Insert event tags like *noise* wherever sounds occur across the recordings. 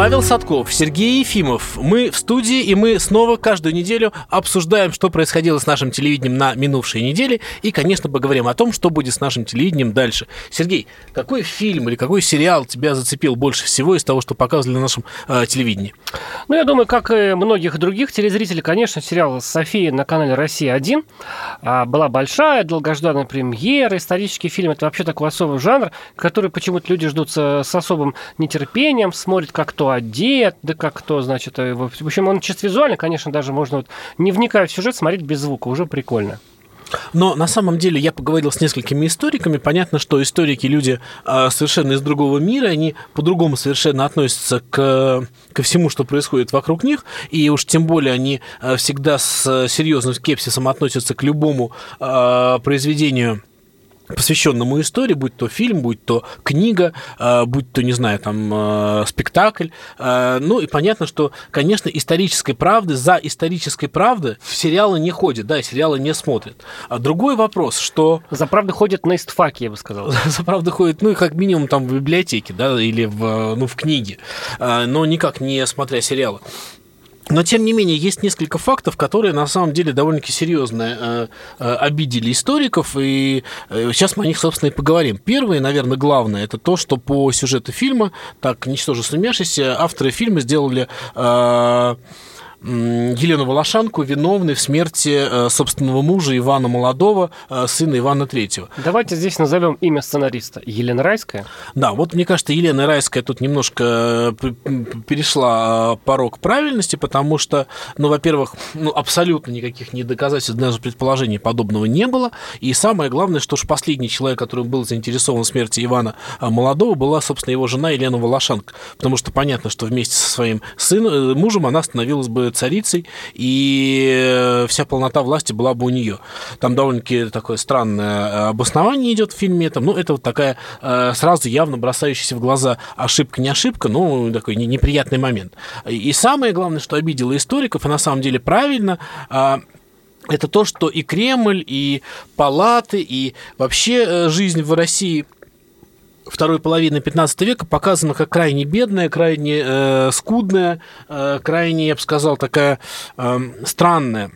Павел Садков, Сергей Ефимов. Мы в студии, и мы снова каждую неделю обсуждаем, что происходило с нашим телевидением на минувшей неделе, и, конечно, поговорим о том, что будет с нашим телевидением дальше. Сергей, какой фильм или какой сериал тебя зацепил больше всего из того, что показывали на нашем э, телевидении? Ну, я думаю, как и многих других телезрителей, конечно, сериал «София» на канале «Россия-1» а, была большая, долгожданная премьера. Исторический фильм – это вообще такой особый жанр, который почему-то люди ждут с особым нетерпением, смотрят, как кто одет, да как кто, значит, э, в общем, он чисто визуально, конечно, даже можно, вот, не вникая в сюжет, смотреть без звука, уже прикольно. Но на самом деле я поговорил с несколькими историками. Понятно, что историки люди а, совершенно из другого мира, они по-другому совершенно относятся к, ко всему, что происходит вокруг них, и уж тем более они а, всегда с серьезным скепсисом относятся к любому а, произведению посвященному истории, будь то фильм, будь то книга, а, будь то, не знаю, там, а, спектакль. А, ну, и понятно, что, конечно, исторической правды, за исторической правдой в сериалы не ходят, да, и сериалы не смотрят. А другой вопрос, что... За правдой ходят на истфаке, я бы сказал. *laughs* За правдой ходят, ну, и как минимум там в библиотеке, да, или в, ну, в книге, но никак не смотря сериалы. Но, тем не менее, есть несколько фактов, которые на самом деле довольно-таки серьезно э, э, обидели историков, и э, сейчас мы о них, собственно, и поговорим. Первое, наверное, главное, это то, что по сюжету фильма, так, ничтоже сумевшись, авторы фильма сделали... Елену Волошанку виновной в смерти э, собственного мужа Ивана Молодого, э, сына Ивана Третьего. Давайте здесь назовем имя сценариста. Елена Райская? Да, вот мне кажется, Елена Райская тут немножко э, перешла порог правильности, потому что, ну, во-первых, ну, абсолютно никаких ни доказательств, даже предположений подобного не было. И самое главное, что уж последний человек, который был заинтересован в смерти Ивана Молодого, была, собственно, его жена Елена Волошанка. Потому что понятно, что вместе со своим сыном, мужем она становилась бы царицей, и э, вся полнота власти была бы у нее. Там довольно-таки такое странное э, обоснование идет в фильме этом. Ну, это вот такая э, сразу явно бросающаяся в глаза ошибка, не ошибка, но такой неприятный момент. И самое главное, что обидело историков, и на самом деле правильно, это то, что и Кремль, и палаты, и вообще жизнь в России – второй половины 15 века показана как крайне бедная, крайне э, скудная, э, крайне, я бы сказал, такая э, странная.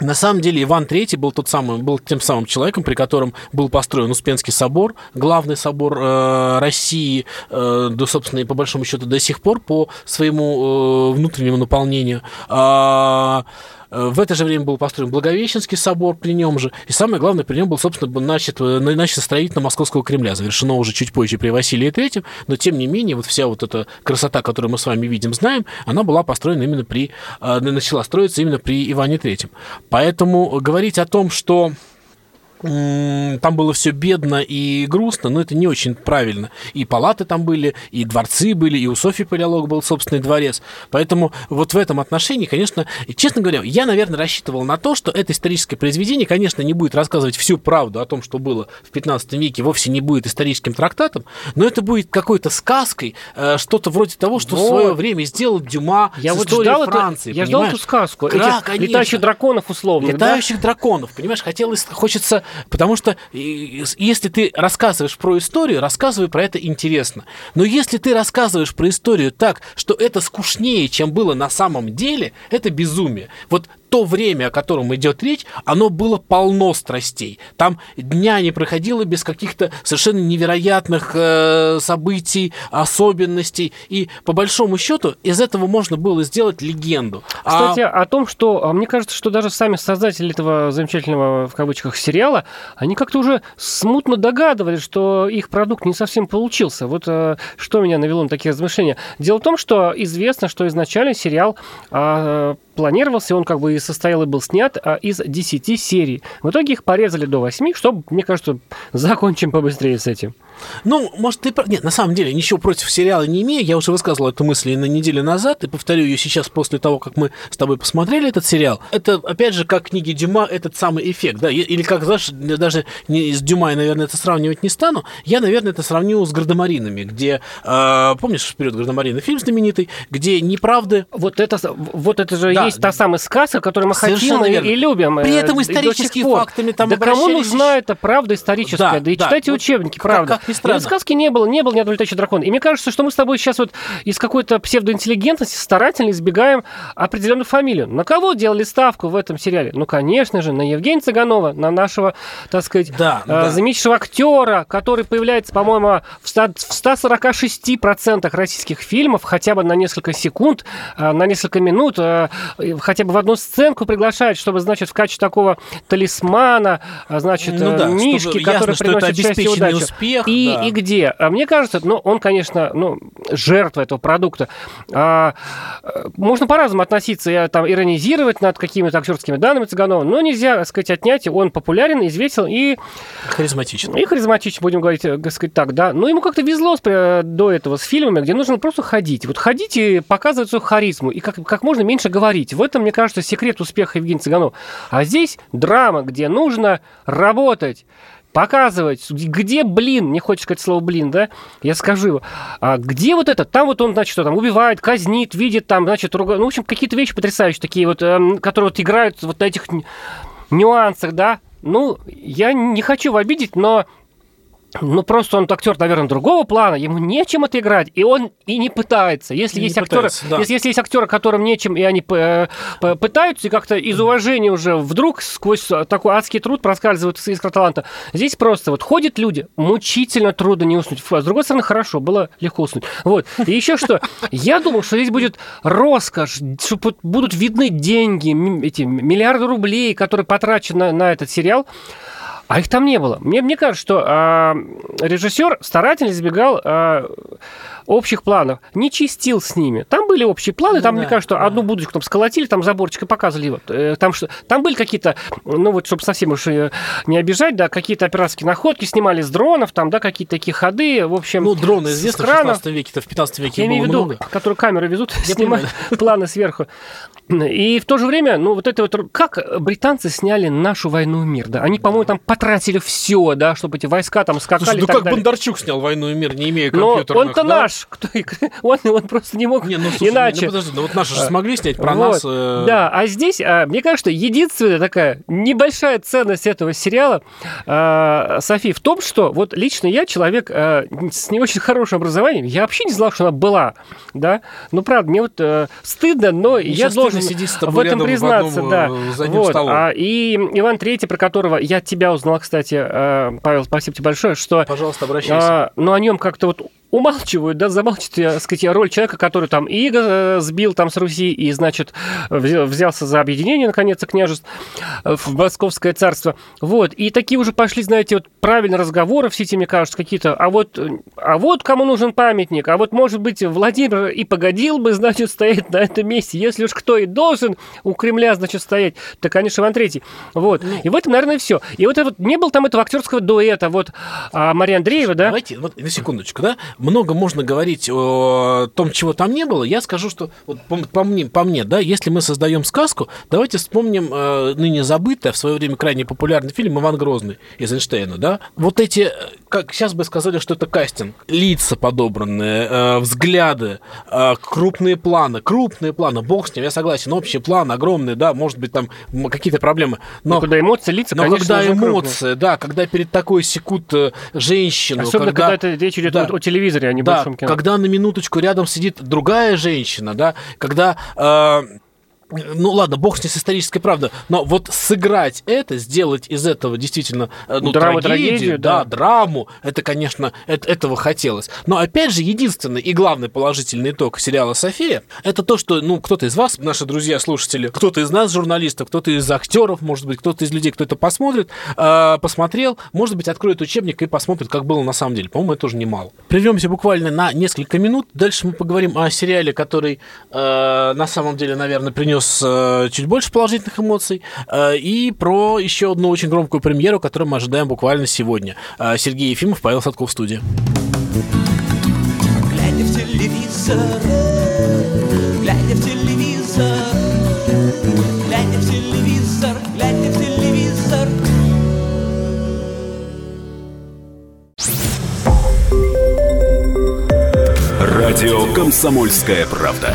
На самом деле Иван III был, тот самый, был тем самым человеком, при котором был построен Успенский собор, главный собор э, России, э, да, собственно, и по большому счету до сих пор по своему э, внутреннему наполнению. Э, в это же время был построен Благовещенский собор при нем же. И самое главное, при нем был, собственно, начат, начато строительство Московского Кремля. Завершено уже чуть позже при Василии III. Но, тем не менее, вот вся вот эта красота, которую мы с вами видим, знаем, она была построена именно при... Э, начала строиться именно при Иване III. Поэтому говорить о том, что там было все бедно и грустно, но это не очень правильно. И палаты там были, и дворцы были, и у Софьи Палеолог был собственный дворец. Поэтому вот в этом отношении, конечно, честно говоря, я, наверное, рассчитывал на то, что это историческое произведение, конечно, не будет рассказывать всю правду о том, что было в 15 веке, вовсе не будет историческим трактатом, но это будет какой-то сказкой, э, что-то вроде того, что вот. в свое время сделал Дюма я с вот ждал Франции. Это, я ждал эту сказку. Да, Этих конечно. летающих драконов условно. Летающих да? драконов, понимаешь, хотелось, хочется Потому что если ты рассказываешь про историю, рассказывай про это интересно. Но если ты рассказываешь про историю так, что это скучнее, чем было на самом деле, это безумие. Вот то время, о котором идет речь, оно было полно страстей. Там дня не проходило без каких-то совершенно невероятных э, событий, особенностей. И по большому счету из этого можно было сделать легенду. А Кстати, а... о том, что а мне кажется, что даже сами создатели этого замечательного в кавычках сериала, они как-то уже смутно догадывались, что их продукт не совсем получился. Вот э, что меня навело на такие размышления. Дело в том, что известно, что изначально сериал э, планировался, он как бы и состоял и был снят а, из 10 серий. В итоге их порезали до 8, чтобы, мне кажется, *laughs* закончим побыстрее с этим. Ну, может, ты... Нет, на самом деле, ничего против сериала не имею. Я уже высказывал эту мысль на неделю назад, и повторю ее сейчас после того, как мы с тобой посмотрели этот сериал. Это, опять же, как книги Дюма, этот самый эффект, да, или как, знаешь, даже не с Дюма, я, наверное, это сравнивать не стану, я, наверное, это сравню с «Гардемаринами», где, э, помнишь, вперед Гардемарины фильм знаменитый, где неправды... Вот это, вот это же да. есть та самая сказка, которую мы Совершенно хотим верно. и любим. При этом э, историческими фактами там Да кому нужна эта правда историческая? Да, да и да. читайте вот, учебники, правда. Как, не странно. И в сказке не было, не было ни одного летающего дракона. И мне кажется, что мы с тобой сейчас вот из какой-то псевдоинтеллигентности старательно избегаем определенную фамилию. На кого делали ставку в этом сериале? Ну, конечно же, на Евгения Цыганова, на нашего, так сказать, Да, э, да. замечательного актера, который появляется, по-моему, в 100 в 146% российских фильмов хотя бы на несколько секунд, э, на несколько минут, э, хотя бы в одну сценку приглашает, чтобы, значит, в качестве такого талисмана, э, значит, Ну да, мишки, ясно, который приносит счастье удачу. успех, И, да. и где? А Мне кажется, ну, он, конечно, ну, жертва этого продукта. А, э, можно по-разному относиться, и, там, иронизировать над какими-то актерскими данными Цыганова, но нельзя, так сказать, отнять, он популярен, известен и Харизматично. и харизматичен, будем говорить, э, так сказать, так, да. Но ему как-то везло э, до этого с фильмами, где нужно просто ходить. Вот ходить и показывать свою харизму, и как, как можно меньше говорить. В этом, мне кажется, секрет успеха Евгения Цыганова. А здесь драма, где нужно работать показывать, где блин, не хочешь сказать слово блин, да, я скажу его, а где вот это, там вот он, значит, что там, убивает, казнит, видит там, значит, руга- ну, в общем, какие-то вещи потрясающие такие вот, эм, которые вот играют вот на этих нюансах, да, ну, я не хочу обидеть, но ну, просто он актер, наверное, другого плана, ему нечем это играть, и он и не пытается. Если И есть актеры, да. если, если есть актеры, которым нечем, и они э, пытаются, и как-то из уважения уже вдруг сквозь такой адский труд проскальзывают из искра таланта. Здесь просто вот ходят люди, мучительно трудно не уснуть. С другой стороны, хорошо, было легко уснуть. Вот. И еще что, я думал, что здесь будет роскошь, что будут видны деньги, эти миллиарды рублей, которые потрачены на этот сериал. А их там не было. Мне, мне кажется, что а, режиссер старательно избегал а, общих планов, не чистил с ними. Там были общие планы, там, Ну мне да, кажется, что да. одну будочку там сколотили, там заборчик и показывали. Вот, э, там, что, там были какие-то, ну вот, чтобы совсем уж э, не обижать, да, какие-то операторские находки снимали с дронов, там, да, какие-то такие ходы, в общем... Ну, дроны известны в экранов. 16 веке-то, в 15 веке Я имею в виду, много. которые камеры везут, Я снимают *laughs* планы сверху. И в то же время, ну, вот это вот... Как британцы сняли нашу войну и мир, да? Они, по-моему, там потратили все, да, чтобы эти войска там скакали Слушай, ну как далее. Бондарчук снял «Войну и мир», не имея Но компьютерных, он-то да? наш. Кто... *laughs* Он, он просто не мог Не, ну, слушай, иначе. Ну, подожди, ну вот наши же смогли снять про Вот, нас. э, Да, а здесь, а, мне кажется, единственная такая небольшая ценность этого сериала, а, Софи, в том, что вот лично я человек а, с не очень хорошим образованием, я вообще не знал, что она была, да. Ну, правда, мне вот э, стыдно, но я сейчас должен в этом рядом в признаться, одном, да. э, Вот, столом. а, и Иван Третий, про которого я тебя узнал, кстати, э, Павел, спасибо тебе большое, что Пожалуйста, обращайся. а, но о нем как-то вот умалчивают, да, замалчивают, так сказать, роль человека, который там и иго э, сбил там с Руси, и, значит, взя- взялся за объединение, наконец, княжеств э, в Московское царство. Вот, и такие уже пошли, знаете, вот правильно разговоры все эти, мне кажется, какие-то, а вот, а вот кому нужен памятник, а вот, может быть, Владимир и погодил бы, значит, стоять на этом месте, если уж кто и должен у Кремля, значит, стоять, то, конечно, Иван Третий. Вот, и в этом, наверное, все. И вот это вот, не было там этого актерского дуэта, вот, а, Мария Андреева, да? Давайте, вот на секундочку, да? Много можно говорить о том, чего там не было. Я скажу, что вот по, по мне, по мне, да, если мы создаем сказку, давайте вспомним э, ныне забытый, а в свое время крайне популярный фильм Иван Грозный из Эйнштейна, да? Вот эти, э, как сейчас бы сказали, что это кастинг, лица подобранные, э, взгляды, э, крупные планы, крупные планы, бог с ним, я согласен, общий план огромный, да, может быть там какие-то проблемы, Но но когда эмоции, лица, но конечно, когда уже крупные. эмоции, да, когда перед такой секут э, женщину, Особенно, когда, когда, это речь идет да. о, о телевизоре, а не да, большом кино. когда на минуточку рядом сидит другая женщина, да, когда э, ну ладно, бог с ней с исторической правдой, но вот сыграть это, сделать из этого действительно э, ну, Драму, трагедию, трагедию, да, да. драму, это, конечно, это, этого хотелось. Но опять же, единственный и главный положительный итог сериала «София» это то, что, ну, кто-то из вас, наши друзья, слушатели, кто-то из нас, журналистов, кто-то из актеров, может быть, кто-то из людей, кто это посмотрит, э, посмотрел, может быть, откроет учебник и посмотрит, как было на самом деле. По-моему, это тоже немало. Прервемся буквально на несколько минут. Дальше мы поговорим о сериале, который э, на самом деле, наверное, принес э, чуть больше положительных эмоций, э, и про еще одну очень громкую премьеру, которую мы ожидаем буквально сегодня. Э, Сергей Ефимов, Павел Садков в студии. Глядя в телевизор, глядя в телевизор, глядя в телевизор, глядя в телевизор. Радио «Комсомольская правда».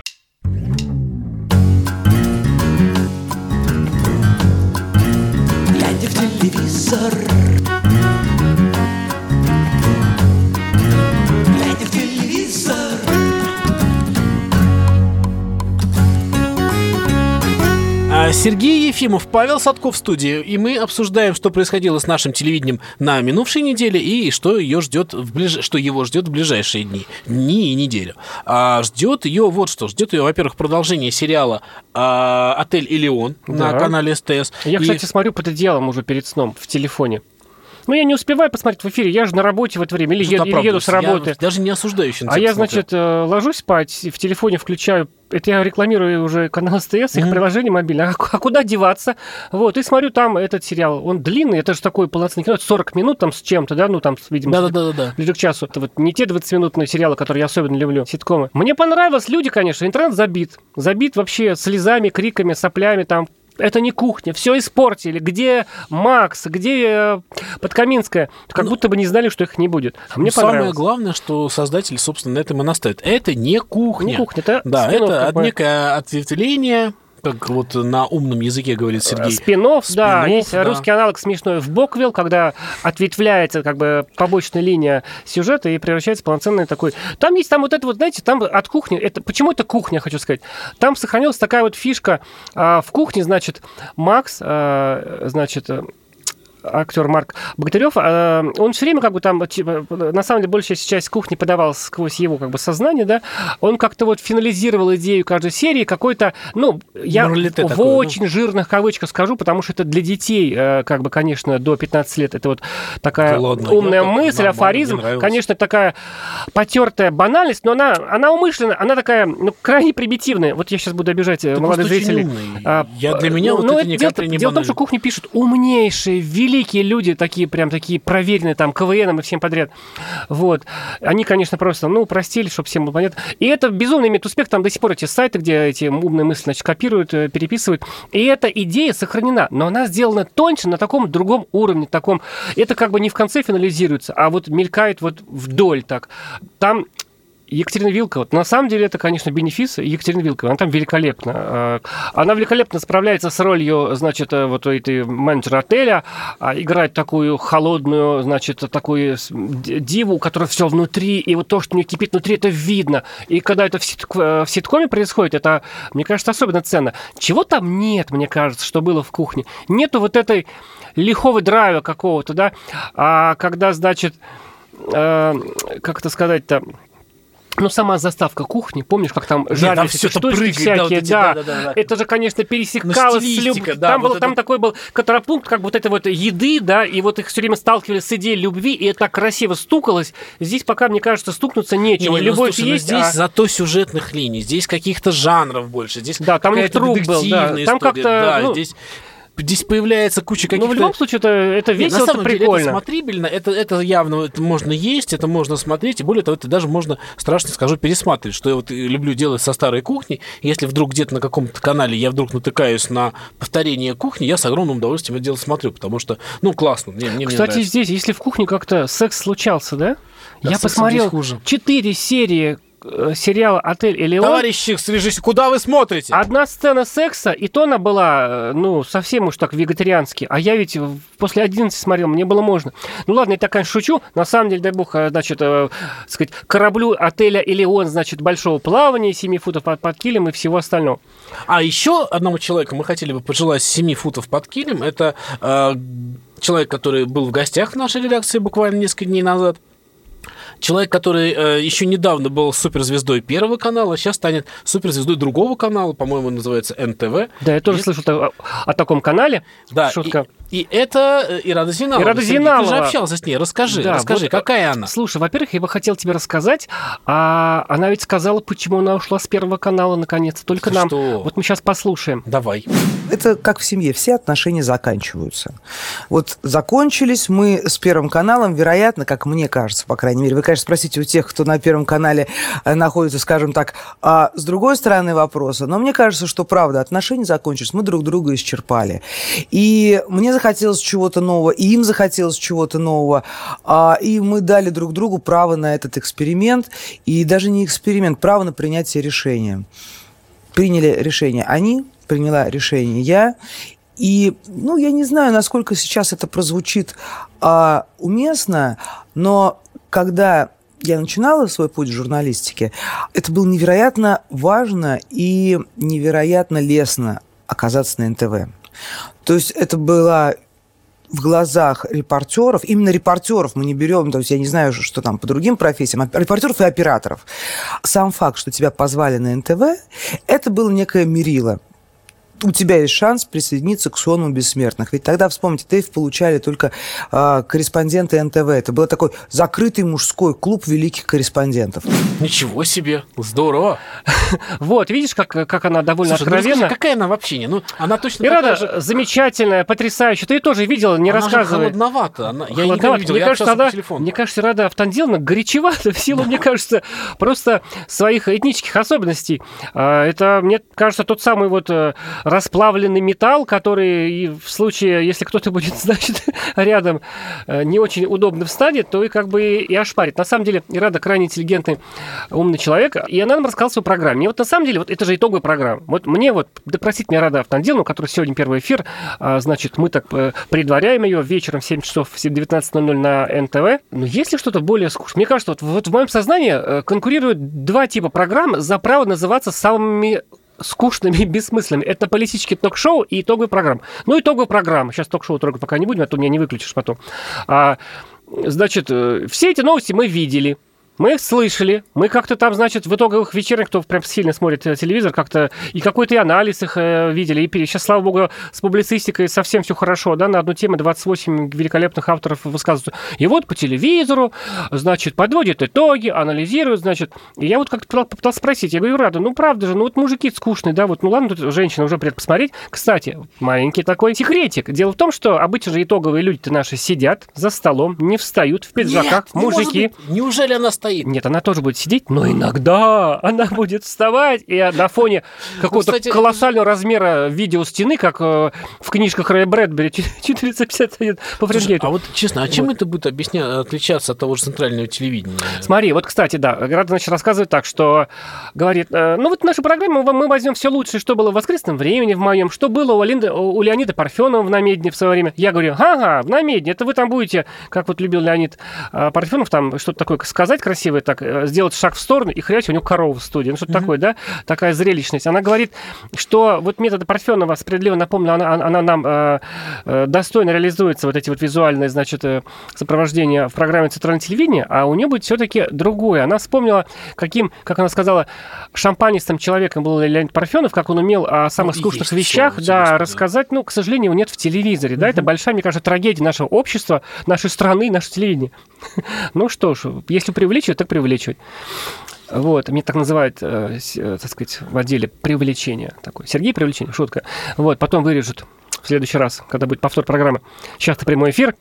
Сергей Ефимов, Павел Садков в студии, и мы обсуждаем, что происходило с нашим телевидением на минувшей неделе и что ее ждет в ближ... что его ждет в ближайшие дни, дни и неделю. А ждет ее вот что, ждет ее, во-первых, продолжение сериала а, «Отель Элеон» на Да. канале СТС. Я, И- кстати, смотрю под одеялом уже перед сном в телефоне. Ну, я не успеваю посмотреть в эфире, я же на работе в это время, или, еду, или еду с работы. Я даже не осуждающий. А я, смотрю. значит, э, ложусь спать, в телефоне включаю, это я рекламирую уже канал СТС, их приложение мобильное, а а куда деваться? Вот, и смотрю там этот сериал, он длинный, это же такой полноценный кино, это 40 минут там с чем-то, да, ну там, видимо, с- Да-да-да-да. ближе к часу. Это вот не те 20-минутные сериалы, которые я особенно люблю, ситкомы. Мне понравилось, люди, конечно, интернет забит. Забит вообще слезами, криками, соплями, там это не кухня, все испортили. Где Макс, где э, Подкаминская? Как будто бы не знали, что их не будет. А мне Ну, Самое главное, что создатель, собственно, на этом и настаивает. Это не кухня. Не кухня, это Да, это некое ответвление, как вот на умном языке говорит Сергей. Спинов, да, есть да. русский аналог смешной в Боквилл, когда ответвляется как бы побочная линия сюжета и превращается в полноценный такой. Там есть там вот это вот, знаете, там от кухни, это почему это кухня, хочу сказать. Там сохранилась такая вот фишка а, в кухне, значит, Макс, а, значит, э, актер Марк Богатырев, э, он все время как бы там, типа, на самом деле, большая часть кухни подавалась сквозь его как бы сознание, да, он как-то вот финализировал идею каждой серии какой-то, ну, я Моралите в такое, ну. очень жирных кавычках скажу, потому что это для детей, э, как бы, конечно, до 15 лет, это вот такая ладно, умная мысль, афоризм, конечно, такая потертая банальность, но она, она умышленная, она такая, ну, крайне примитивная. Вот я сейчас буду обижать э, Ты молодых зрителей. А, Я для меня вот ну, это ни дело, дело в том, что кухню пишут умнейшие, великие люди, такие прям такие проверенные там КВНом и всем подряд. Вот. Они, конечно, просто, ну, простили, чтобы всем было понятно. И это безумно имеет успех. Там до сих пор эти сайты, где эти умные мысли, значит, копируют, э, переписывают. И эта идея сохранена, но она сделана тоньше, на таком другом уровне, таком... Это как бы не в конце финализируется, а вот мелькает вот вдоль так. Там Екатерина Вилкова. На самом деле это, конечно, бенефис Екатерины Вилковой. Она там великолепна. Э, Она великолепно справляется с ролью, значит, э, вот этой менеджера отеля, а, играет такую холодную, значит, такую диву, у которой все внутри, и вот то, что у нее кипит внутри, это видно. И когда это в, ситк- э, в ситкоме происходит, это, мне кажется, особенно ценно. Чего там нет, мне кажется, что было в кухне? Нету вот этой лихого драйва какого-то, да, а когда, значит, э, как это сказать-то, ну, сама заставка кухни, помнишь, как там жарились эти это прыгает, да, всякие, вот эти, да. да-да-да. Это же, конечно, пересекалось Ну, с люб- да, там, вот был, это- там такой был контрапункт, как вот этой вот еды, да, и вот их все время сталкивали с идеей любви, и это так красиво стукалось. Здесь пока, мне кажется, стукнуться нечего. Не, не, ну, Любовь слушай, ну, есть, здесь а- зато сюжетных линий, здесь каких-то жанров больше, здесь Да, там какая-то труп был, да. Там как-то, да, ну- здесь, здесь появляется куча Ну, каких-то... в любом случае, это, это Нет, весело, на это самом деле прикольно. это смотрибельно, это, это явно это можно есть, это можно смотреть, и более того, это даже можно, страшно скажу, пересматривать, что я вот люблю делать со старой кухни. Если вдруг где-то на каком-то канале я вдруг натыкаюсь на повторение кухни, я с огромным удовольствием это дело смотрю, потому что, ну, классно, мне, мне, мне Кстати, нравится. здесь, если в кухне как-то секс случался, да? Да, Я посмотрел четыре серии сериала «Отель Элеон». Товарищи, свяжись, куда вы смотрите? Одна сцена секса, и то она была, э, ну, совсем уж так вегетариански. А я ведь после 11 смотрел, мне было можно. Ну ладно, я так, конечно, шучу. На самом деле, дай бог, э, значит, э, сказать, кораблю отеля Элеон, значит, большого плавания, 7 футов под, под килем и всего остального. А еще одному человеку мы хотели бы пожелать 7 футов под килем. Это э, человек, который был в гостях в нашей редакции буквально несколько дней назад. Человек, который э, еще недавно был суперзвездой Первого канала, сейчас станет суперзвездой другого канала, по-моему, называется НТВ. Да, я тоже Есть- слышал о, о таком канале. Да, Шутка. И это э, Ирада Зиналова. Ирада Сергей, Ты Зиналова. же общался с ней. Расскажи, Да, расскажи, вот, какая она? Слушай, во-первых, я бы хотел тебе рассказать, а она ведь сказала, почему она ушла с Первого канала наконец. Только Ты нам. что? Вот мы сейчас послушаем. Давай. Это как в семье, все отношения заканчиваются. Вот закончились мы с Первым каналом, вероятно, как мне кажется, по крайней мере. Вы, конечно, спросите у тех, кто на Первом канале э, находится, скажем так, а с другой стороны вопроса. Но мне кажется, что правда, отношения закончились, мы друг друга исчерпали. И мне захотелось чего-то нового, и им захотелось чего-то нового. А, И мы дали друг другу право на этот эксперимент, и даже не эксперимент, право на принятие решения приняли решение они, приняла решение я. И, ну, я не знаю, насколько сейчас это прозвучит а, уместно, но когда я начинала свой путь в журналистике, это было невероятно важно и невероятно лестно оказаться на НТВ. То есть это была в глазах репортеров, именно репортеров мы не берем, то есть я не знаю, что там по другим профессиям, а репортеров и операторов. Сам факт, что тебя позвали на НТВ, это было некое мерило. У тебя есть шанс присоединиться к сонму бессмертных. Ведь тогда, вспомните, ТЭФ получали только э, корреспонденты НТВ. Это был такой закрытый мужской клуб великих корреспондентов. Ничего себе, здорово. *laughs* Вот, видишь, как, как она довольно Слушай, ну расскажи, откровенно. какая она в общении? Ну, она точно И такая рада, же... замечательная, потрясающая. Ты тоже видела, не она же рассказывай. холодновата. Она... Я Холодновато. никогда не видел, мне я кажется, она, мне кажется, Рада Автандиловна горячевата в силу, мне кажется, просто своих этнических особенностей. А, Это, мне кажется, тот самый вот э, расплавленный металл, который в случае, если кто-то будет, *laughs* значит, рядом э, не очень удобно встанет, то и как бы и ошпарит. На самом деле, Рада крайне интеллигентный, умный человек, и она нам рассказала свою программу. И вот на самом деле, вот это же итоговая программа. Вот мне вот, да простит меня Рада Автандиловна, у которой сегодня первый эфир, а, значит, мы так э, предваряем ее вечером в 7 часов в 19.00 на НТВ. Но есть ли что-то более скучное? Мне кажется, вот, вот в моем сознании э, конкурируют два типа программ за право называться самыми скучными и бессмысленными. Это политический ток-шоу и итоговая программа. Ну, итоговая программа. Сейчас ток-шоу трогать пока не будем, а то меня не выключишь потом. А, значит, э, все эти новости мы видели. Мы их слышали, мы как-то там, значит, в итоговых вечерах, кто прям сильно смотрит э, телевизор, как-то и какой-то и анализ их э, видели. И сейчас, слава богу, с публицистикой совсем все хорошо, да, на одну тему 28 великолепных авторов высказываются. И вот по телевизору, значит, подводят итоги, анализируют, значит. И я вот как-то пытал- попытался спросить, я говорю, Рада, ну правда же, ну вот мужики скучные, да, вот, ну ладно, тут женщина уже придет посмотреть. Кстати, маленький такой секретик. Дело в том, что обычно же итоговые люди-то наши сидят за столом, не встают в пиджаках, Нет, не мужики. быть. Неужели она стоит? Нет, она тоже будет сидеть, но иногда она будет вставать, и на фоне какого-то кстати, колоссального размера видео стены, как э, в книжках Рэя Брэдбери, *laughs* 451 по Фаренгейту. а вот честно, а чем Вот. это будет объясня... отличаться от того же центрального телевидения? Смотри, вот, кстати, да, Рада, значит, рассказывает так, что говорит, э, ну вот в нашей программе мы, мы возьмем все лучшее, что было в воскресном времени в моем, что было у, Линды, у Леонида Парфенова в Намедне в свое время. Я говорю, ага, в Намедне, это вы там будете, как вот любил Леонид э, Парфенов, там что-то такое сказать красивое, так, э, сделать шаг в сторону, и хрясь, у него корова в студии. Ну, что-то такое, да? Такая зрелищность. Она говорит, что вот методы Парфенова, справедливо напомню, она, она- нам э, э, достойно реализуется, вот эти вот визуальные, значит, э, сопровождения в программе «Центральное телевидение», а у нее будет все-таки другое. Она вспомнила, каким, как она сказала, шампанистым человеком был Леонид Парфенов, как он умел о самых и скучных вещах, да, рассказать. Ну, к сожалению, его нет в телевизоре, да, это большая, мне кажется, трагедия нашего общества, нашей страны, нашего телевидения. *laughs* Ну что ж, если преувеличивать, так преувеличивать. Вот, мне так называют, э, э, так сказать, в отделе привлечение такое. Сергей привлечение, шутка. Вот, потом вырежут в следующий раз, когда будет повтор программы. Сейчас-то прямой эфир.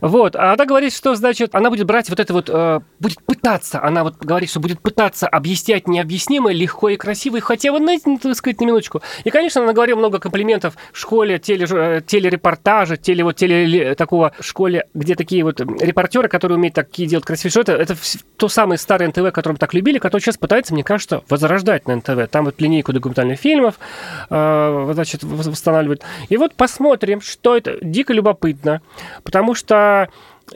Вот, а она говорит, что, значит, она будет брать вот это вот, э, будет пытаться, она вот говорит, что будет пытаться объяснять необъяснимое легко и красиво, и хотя бы, знаете, ну, так сказать, на минуточку. И, конечно, она говорила много комплиментов в школе, теле, э, телерепортажа, теле, вот, теле, такого школе, где такие вот репортеры, которые умеют такие делать красивые шоу, это, это то самое старое НТВ, которое мы так любили, которое сейчас пытается, мне кажется, возрождать на НТВ. Там вот линейку документальных фильмов, э, значит, в- восстанавливают. И вот посмотрим, что это. Дико любопытно, потому что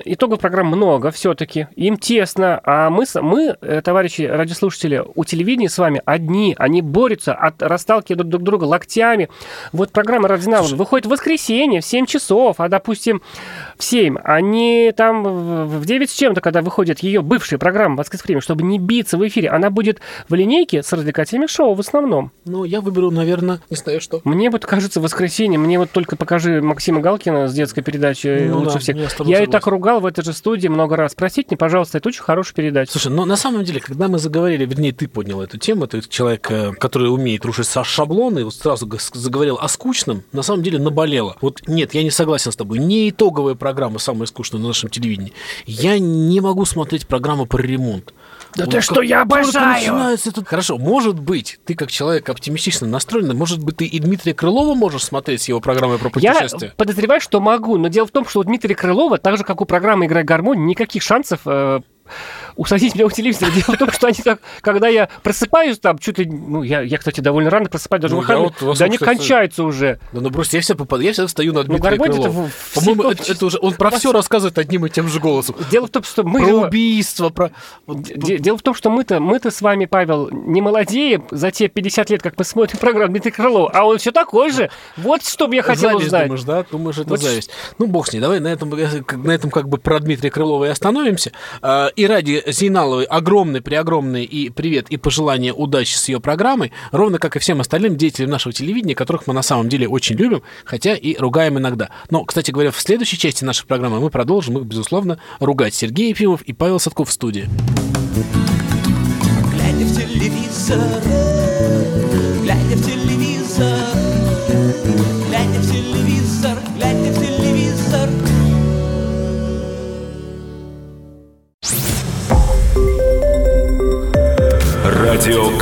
итогов программ много все-таки, им тесно, а мы, мы, э, товарищи радиослушатели, у телевидения с вами одни, они борются, от, расталкивают друг друга локтями. Вот программа «Родина» выходит в воскресенье в 7 часов, а, допустим, в 7, они там в в 9 с чем-то, когда выходит ее бывшая программа «Воскресное время», чтобы не биться в эфире, она будет в линейке с развлекательными шоу в основном. Ну, я выберу, наверное, не знаю что. Мне вот кажется, воскресенье, мне вот только покажи Максима Галкина с детской передачи Ну лучше да, всех. я Я и так ругал в этой же студии много раз. Простите мне, пожалуйста, это очень хорошая передача. Слушай, ну на самом деле, когда мы заговорили, вернее, ты поднял эту тему, ты человек, э, который умеет рушить шаблоны, вот сразу заговорил о скучном, на самом деле наболело. Вот нет, я не согласен с тобой. Не итоговая программа самая скучная на нашем телевидении. Я не могу смотреть программу про ремонт. Да Вот ты как что, я обожаю! этот- Хорошо, может быть, ты как человек оптимистично настроенный, может быть, ты и Дмитрия Крылова можешь смотреть с его программой про Я путешествия? подозреваю, что могу, но дело в том, что у Дмитрия Крылова, так же, как у программы «Играй гармонь», никаких шансов э, усадить меня у телевизора. Дело в том, что они так, когда я просыпаюсь там, чуть ли, ну, я, я, кстати, довольно рано просыпаюсь, даже Ну, выходные, вот во да они кстати, кончаются уже. Да ну просто я всегда попадаю, я всегда стою на Ну, Дмитрия Гармонь это Крылова. в- в По-моему, это, это уже он про все рассказывает одним и тем же голосом. Дело в том, что мы... про убийство, про... Дело в том, что мы-то, мы-то с вами, Павел, не молодеем за те 50 лет, как мы смотрим программу Дмитрия Крылова, а он все такой же. Вот что бы я хотел зависть, узнать. думаешь, да? Думаешь, это Вот зависть. Ну, бог с ней. Давай на этом, э, на этом как бы про Дмитрия Крылова и остановимся. А, И ради Зейналовой огромный, преогромный и привет, и пожелания удачи с ее программой, ровно как и всем остальным деятелям нашего телевидения, которых мы на самом деле очень любим, хотя и ругаем иногда. Но, кстати говоря, в следующей части нашей программы мы продолжим их, безусловно, ругать. Сергей Ефимов и Павел Садков в студии. Глядя в телевизор, глядя в телевизор, глядя в телевизор,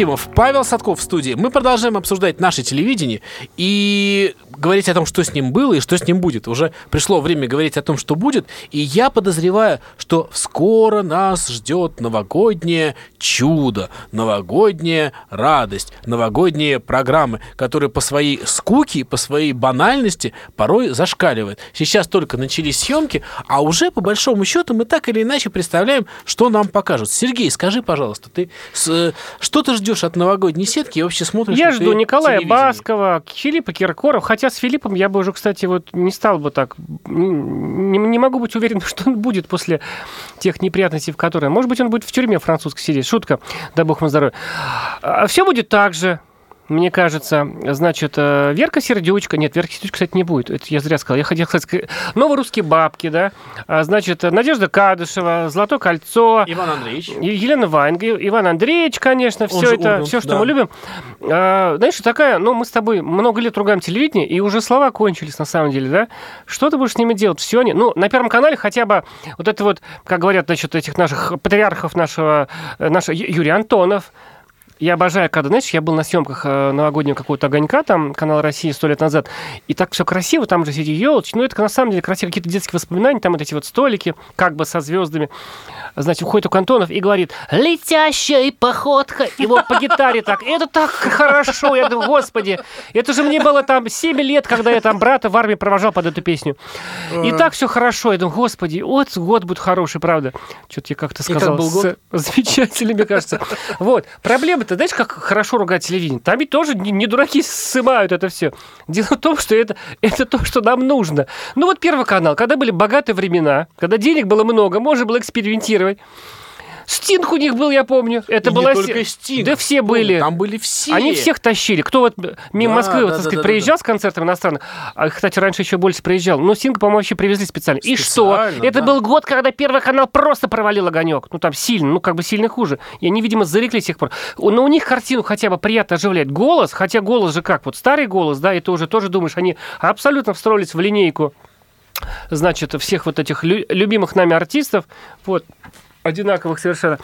Ефимов, Павел Садков в студии. Мы продолжаем обсуждать наше телевидение и говорить о том, что с ним было и что с ним будет. Уже пришло время говорить о том, что будет. И я подозреваю, что скоро нас ждет новогоднее чудо, новогодняя радость, новогодние программы, которые по своей скуке, по своей банальности порой зашкаливают. Сейчас только начались съемки, а уже по большому счету мы так или иначе представляем, что нам покажут. Сергей, скажи, пожалуйста, ты с- что ты ждешь от новогодней сетки и вообще смотришь? Я жду Николая? Баскова, Филиппа Киркорова, хотя с Филиппом я бы уже, кстати, вот не стал бы так, не, не могу быть уверен, *laughs* что он будет после тех неприятностей, в которые... Может быть, он будет в тюрьме французской сидеть. Шутка, да бог ему здоровья. Все будет так же. Мне кажется, значит, э, Верка Сердючка, нет, Верка Сердючка, кстати, не будет, это я зря сказал, я хотел сказать, Новорусские бабки, да, А, значит, Надежда Кадышева, Золотое кольцо, Иван Андреевич. Елена Ваенга, Иван Андреевич, конечно, Он все это, Ургант, все, что да. мы любим. А, знаешь, такая, ну, мы с тобой много лет ругаем телевидение, и уже слова кончились, на самом деле, да? Что ты будешь с ними делать? Все они, ну, на Первом канале хотя бы вот это вот, как говорят, значит, этих наших патриархов нашего, э, нашего Юрий Антонов, я обожаю, когда, знаешь, я был на съемках э, новогоднего какого-то огонька, там, канал России сто лет назад, и так все красиво, там же эти елочки, ну, это на самом деле красиво, какие-то детские воспоминания, там вот эти вот столики, как бы со звездами. Значит, выходит у Антонов и говорит, летящая походка, его по гитаре так, это так хорошо, я думаю, господи, это же мне было там 7 лет, когда я там брата в армии провожал под эту песню. И так все хорошо, я думаю, господи, вот год будет хороший, правда. Что-то я как-то как сказал. был с- год? Замечательно, мне кажется. Вот. Проблема-то, знаешь, как хорошо ругать телевидение? Там ведь тоже не, не дураки ссымают это все. Дело в том, что это, это то, что нам нужно. Ну вот Первый канал, когда были богатые времена, когда денег было много, можно было экспериментировать. Стинг у них был, я помню. Это И была не только Стинг. Да все были. Там были все. Они всех тащили. Кто вот мимо Да, Москвы, вот, да, так да, сказать, да, приезжал с концертом иностранным, а, кстати, раньше еще больше приезжал, но Стинга, по-моему, вообще привезли специально. И что? Специально, Это да. был год, когда Первый канал просто провалил огонек. Ну, там сильно, ну, как бы сильно хуже. И они, видимо, зареклись тех пор. Но у них картину хотя бы приятно оживляет. Голос, хотя голос же как, вот старый голос, да, и ты уже тоже думаешь, они абсолютно встроились в линейку значит, всех вот этих лю- любимых нами артистов, вот, одинаковых совершенно.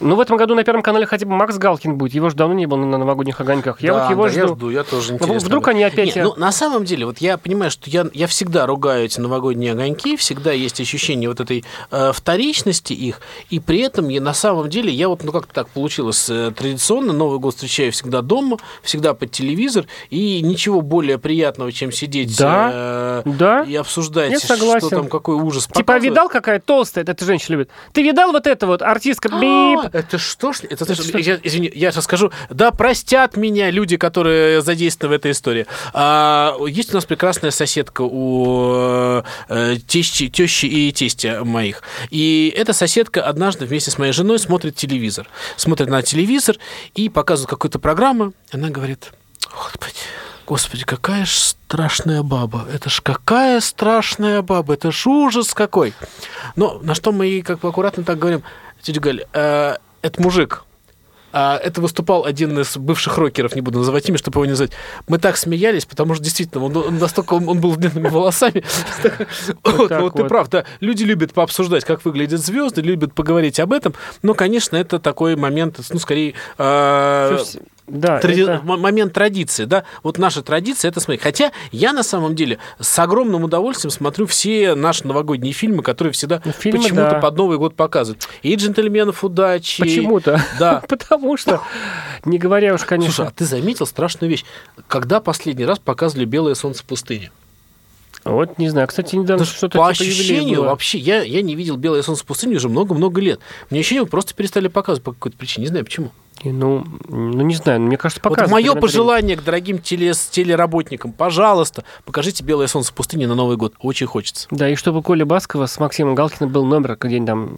Но в этом году на Первом канале хотя бы Макс Галкин будет. Его же давно не было на новогодних огоньках. Я Да, вот его да, жду. Я жду, я тоже Ну, интересно. вдруг они опять- Не, ну, на самом деле, вот я понимаю, что я, я всегда ругаю эти новогодние огоньки, всегда есть ощущение вот этой э, вторичности их, и при этом я, на самом деле, я вот, ну как-то так получилось, э, традиционно Новый год встречаю всегда дома, всегда под телевизор, и ничего более приятного, чем сидеть Да, э, да, и обсуждать, что там, какой ужас Типа, показывают. видал, какая толстая, это женщина любит? Ты видал вот это вот, артистка, А, бип? Это что ж? Это, что? я, извини, я сейчас скажу. Да, простят меня люди, которые задействованы в этой истории. А, есть у нас прекрасная соседка у э, тещи, тещи и тестя моих. И эта соседка однажды вместе с моей женой смотрит телевизор. Смотрит на телевизор и показывает какую-то программу. Она говорит, господи, Господи, какая ж страшная баба. Это ж какая страшная баба. Это ж ужас какой. Но на что мы ей как бы аккуратно так говорим, тетя Галь, э, это мужик. А это выступал один из бывших рокеров, не буду называть имя, чтобы его не назвать. Мы так смеялись, потому что действительно он, он настолько он, он был длинными волосами. *laughs* Вот, ты прав, да. Люди любят пообсуждать, как выглядят звезды, любят поговорить об этом. Но, конечно, это такой момент, ну, скорее, э, Да, Тради- это- момент традиции, да, вот наша традиция это смотреть. Хотя я на самом деле с огромным удовольствием смотрю все наши новогодние фильмы, которые всегда Ну, фильмы, почему-то да. под Новый год показывают. И джентльменов удачи. Почему-то. Да. *laughs* Потому что, не говоря уж, Слушай, а конечно... ты заметил страшную вещь? Когда последний раз показывали белое солнце пустыни? Вот не знаю. Кстати, недавно что что-то по типа ощущению было. вообще я, я не видел белое солнце пустыни уже много-много лет. Мне ощущение, просто перестали показывать по какой-то причине. Не знаю почему. Ну, ну, не знаю, мне кажется, Вот показывают. мое пожелание к дорогим телес- телеработникам, пожалуйста, покажите белое солнце пустыни на Новый год. Очень хочется. Да, и чтобы Коля Баскова с Максимом Галкиным был номер, где они там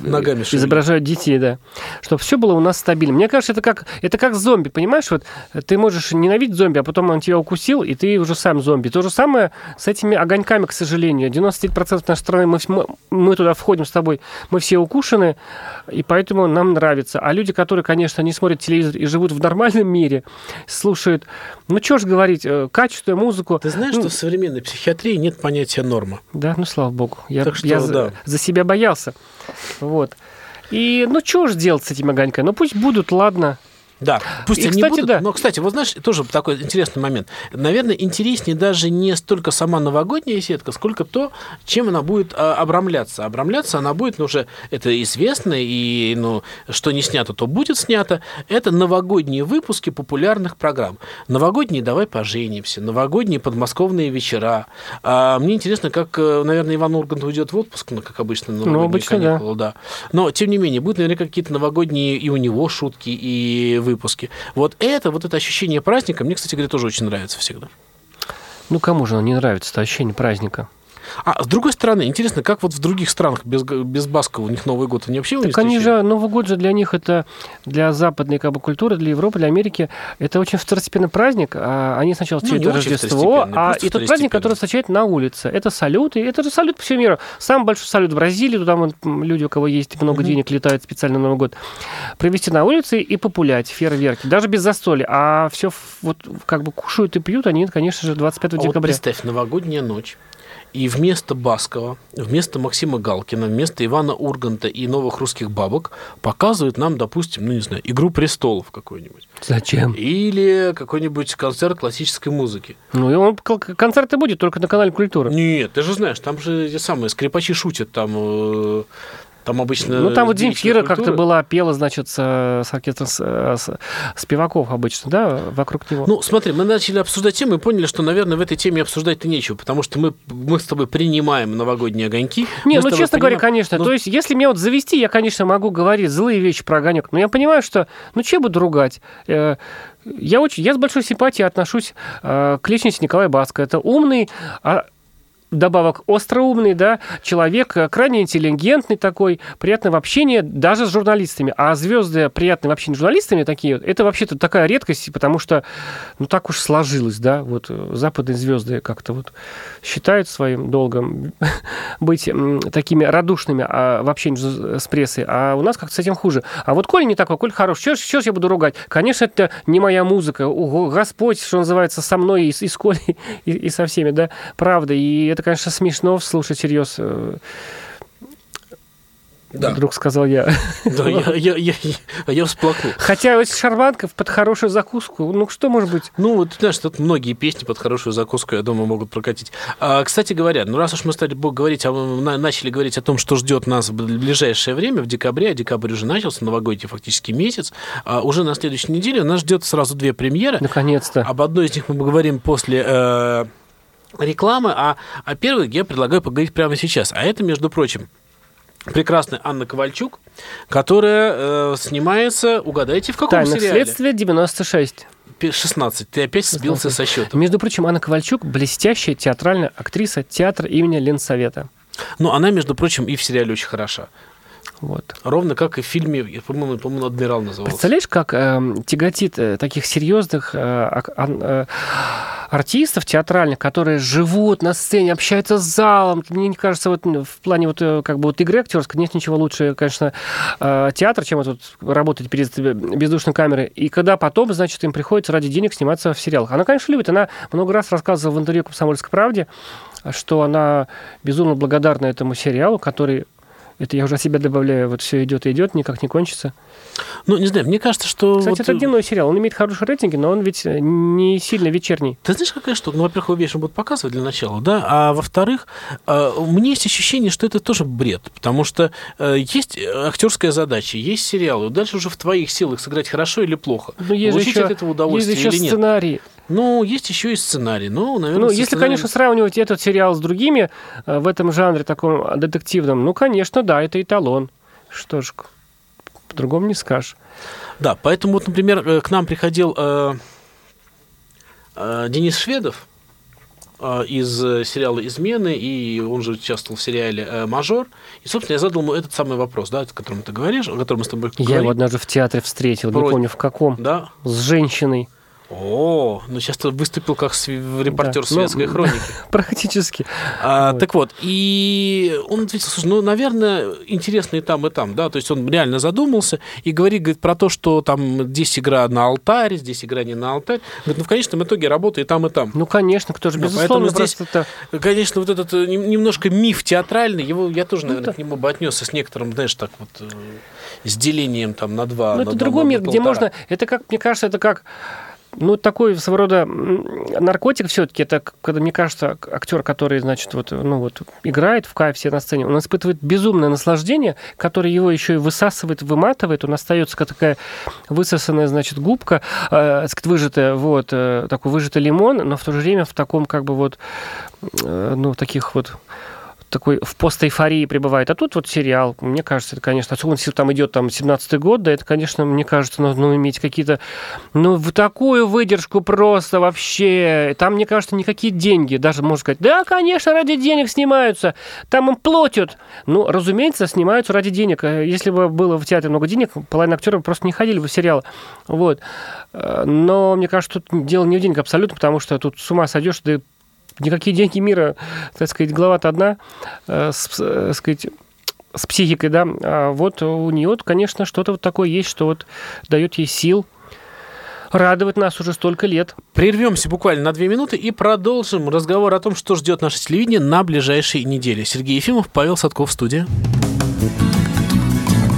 Ногами изображают детей, да. Чтобы все было у нас стабильно. Мне кажется, это как, это как зомби, понимаешь? Вот ты можешь ненавидеть зомби, а потом он тебя укусил, и ты уже сам зомби. То же самое с этими огоньками, к сожалению. 99% нашей страны, мы, мы туда входим с тобой, мы все укушены, и поэтому нам нравится. А люди, которые, конечно, не смотрят телевизор и живут в нормальном мире, слушают, ну что ж говорить, э, качество, музыку. Ты знаешь, Ну, что в современной психиатрии нет понятия норма? да, ну слава богу. Я, Так что, я за, да. за себя боялся. Вот. И ну что ж делать с этими огоньками? Ну пусть будут, ладно. Да, пусть И, они кстати, будут, да. но, кстати, вот знаешь, тоже такой интересный момент. Наверное, интереснее даже не столько сама новогодняя сетка, сколько то, чем она будет а, обрамляться. Обрамляться она будет, ну, уже это известно, и, ну, что не снято, то будет снято. Это новогодние выпуски популярных программ. Новогодние «Давай поженимся», новогодние подмосковные вечера. А, мне интересно, как, э, наверное, Иван Ургант уйдет в отпуск, ну, как обычно, на новогодние обычно, да. каникулы, да. Но, тем не менее, будут наверняка какие-то новогодние и у него шутки, и выпуски. Вот это, вот это ощущение праздника, мне, кстати говоря, тоже очень нравится всегда. Ну кому же оно не нравится, это ощущение праздника? А с другой стороны, интересно, как вот в других странах без, без Баскова у них Новый год, они вообще его не Так они встречают? же, Новый год же для них это, для западной как бы, культуры, для Европы, для Америки, это очень второстепенный праздник. А они сначала Ну, встречают не очень Рождество, а и тот праздник, который встречают на улице. Это салюты, это же салют по всему миру. Самый большой салют в Бразилии, туда вон, люди, у кого есть много денег, летают специально на Новый год. Провести на улице и популять фейерверки, даже без застолья. А все вот как бы кушают и пьют они, конечно же, 25 А вот декабря. представь, новогодняя ночь, и вместо Баскова, вместо Максима Галкина, вместо Ивана Урганта и новых русских бабок показывают нам, допустим, ну не знаю, «Игру престолов» какой-нибудь. Зачем? Или какой-нибудь концерт классической музыки. Ну, и он, концерт и будет только на канале Культура. Нет, ты же знаешь, там же эти самые скрипачи шутят, там, э, там обычно... Ну, там вот Земфира как-то была, пела, значит, с, э, с оркестром с, э, с- спеваков обычно, да, вокруг него. Ну, смотри, мы начали обсуждать тему и поняли, что, наверное, в этой теме обсуждать-то нечего, потому что мы, мы с тобой принимаем новогодние огоньки. не, с ну, честно говоря, принимаем- конечно. Ну, То есть, если меня вот завести, я, конечно, могу говорить злые вещи про огонек. Но я понимаю, что, ну, че буду ругать? Э, Я, очень, я с большой симпатией отношусь э, к личности Николая Баска. Это умный, а, добавок остроумный, да, человек э, крайне интеллигентный такой, приятный в общении даже с журналистами. А звезды приятные в общении с журналистами такие, это вообще-то такая редкость, потому что, ну, так уж сложилось, да, вот э, западные звезды как-то вот считают своим долгом *laughs* быть такими радушными а, в общении с прессой, а у нас как-то с этим хуже. А вот Коля не такой, Коль хорош, что ж я буду ругать? Конечно, это не моя музыка, Ого, Господь, что называется, со мной и, и с Колей, *laughs* и, и со всеми, да, правда. И это, конечно, смешно слушать всерьез. э, Да. Вдруг сказал я. Да, я, *laughs* я, я, я, я всплакнул. Хотя вот шарванков под хорошую закуску, ну что может быть? Ну, вот, знаешь, тут многие песни под хорошую закуску, я думаю, могут прокатить. А, кстати говоря, ну, раз уж мы стали говорить, на- начали говорить о том, что ждет нас в ближайшее время, в декабре, а декабрь уже начался, новогодний фактически месяц, а, уже на следующей неделе нас ждет сразу две премьеры. Наконец-то. Об одной из них мы поговорим после э, рекламы, а о первой я предлагаю поговорить прямо сейчас. А это, между прочим, прекрасная Анна Ковальчук, которая э, снимается, угадайте, в каком Тайных сериале? следствия 96. Пи- 16. Ты опять сбился со счета. Между прочим, Анна Ковальчук блестящая театральная актриса театра имени Ленсовета. Но она, между прочим, и в сериале очень хороша. Вот. Ровно как и в фильме, по-моему, по-моему, «Адмирал» назывался. Представляешь, как эм, тяготит э, таких серьезных э, э, артистов театральных, которые живут на сцене, общаются с залом. Мне не кажется, вот ну, в плане вот э, как бы вот игры актерской нет ничего лучше, конечно, э, театр, чем вот тут работать перед бездушной камерой. И когда потом, значит, им приходится ради денег сниматься в сериалах. Она, конечно, любит. Она много раз рассказывала в интервью «Комсомольской правде», что она безумно благодарна этому сериалу, который это я уже от себя добавляю, вот все идет и идет, никак не кончится. Ну, не знаю, мне кажется, что... Кстати, вот, это э, дневной сериал. Он имеет хорошие рейтинги, но он ведь э, не сильно вечерний. Ты знаешь, какая штука? Ну, во-первых, его вечером будут показывать для начала, да, а во-вторых, э, у меня есть ощущение, что это тоже бред, потому что есть актерская задача, есть сериалы, дальше уже в твоих силах сыграть хорошо или плохо. Но есть Получить еще, от этого есть удовольствие еще или нет. сценарий. Ну, есть еще и сценарий. Ну, наверное, Ну, если, сценарием- конечно, сравнивать этот сериал с другими э, в этом жанре таком э, детективном, ну, конечно, да, это эталон. Что ж, по-другому не скажешь. Да, поэтому вот, например, э, к нам приходил э, э, Денис Шведов э, из э, сериала «Измены», и он же участвовал в сериале «Мажор». И, собственно, я задал ему этот самый вопрос, да, о котором ты говоришь, о котором мы с тобой Я говорим. его однажды в театре встретил, не Про- помню в каком, Да. с женщиной. О, ну сейчас ты выступил как репортер Да. светской Ну, *laughs* хроники. Практически. А, Вот. Так вот, и он ответил, слушай, ну, наверное, интересно и там, и там, да, то есть он реально задумался и говорит, говорит про то, что там здесь игра на алтарь, здесь игра не на алтарь. Говорит, ну, в конечном итоге работа и там, и там. Ну, конечно, кто же, Да, безусловно, поэтому здесь это... Конечно, вот этот э, нем- немножко миф театральный, его я тоже, наверное, да. к нему бы отнесся с некоторым, знаешь, так вот, э, с делением там на два, Ну, это другой мир, где можно... Это как, мне кажется, это как... Ну, такой своего рода наркотик все-таки, это когда, мне кажется, актер, который, значит, вот, ну, вот, играет в кайф все на сцене, он испытывает безумное наслаждение, которое его еще и высасывает, выматывает, он остается как такая высосанная, значит, губка, э, выжатая, вот, э, такой выжатый лимон, но в то же время в таком, как бы, вот, э, ну, таких вот такой в постэйфории пребывает. А тут вот сериал, мне кажется, это, конечно, особенно если там идет там 17-й год, да, это, конечно, мне кажется, нужно ну, иметь какие-то, ну, в такую выдержку просто вообще. Там, мне кажется, никакие деньги, даже можно сказать, да, конечно, ради денег снимаются, там им платят. Ну, разумеется, снимаются ради денег. Э, Если бы было в театре много денег, половина актеров просто не ходили бы в сериал. Вот. Э, Но мне кажется, тут дело не в деньгах абсолютно, потому что тут с ума сойдешь, да никакие деньги мира, так сказать, глава-то одна, э, с, э, так сказать, с психикой, да, а вот у нее, конечно, что-то вот такое есть, что вот дает ей сил радовать нас уже столько лет. Прервемся буквально на две минуты и продолжим разговор о том, что ждет наше телевидение на ближайшие недели. Сергей Ефимов, Павел Садков в студии.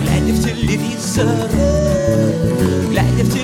Глядя в телевизор, глядя в телевизор,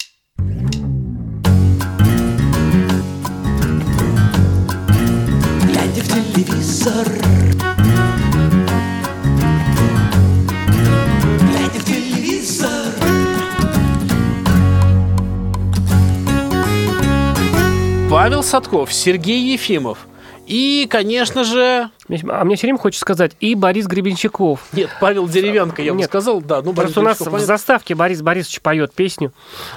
Павел Садков, Сергей Ефимов. И, конечно же... А мне все время хочется сказать, и Борис Гребенщиков. Нет, Павел Деревянко, я бы Нет. сказал, да. Ну, Борис Просто у нас Гребенщиков, в понятно. заставке Борис Борисович поет песню.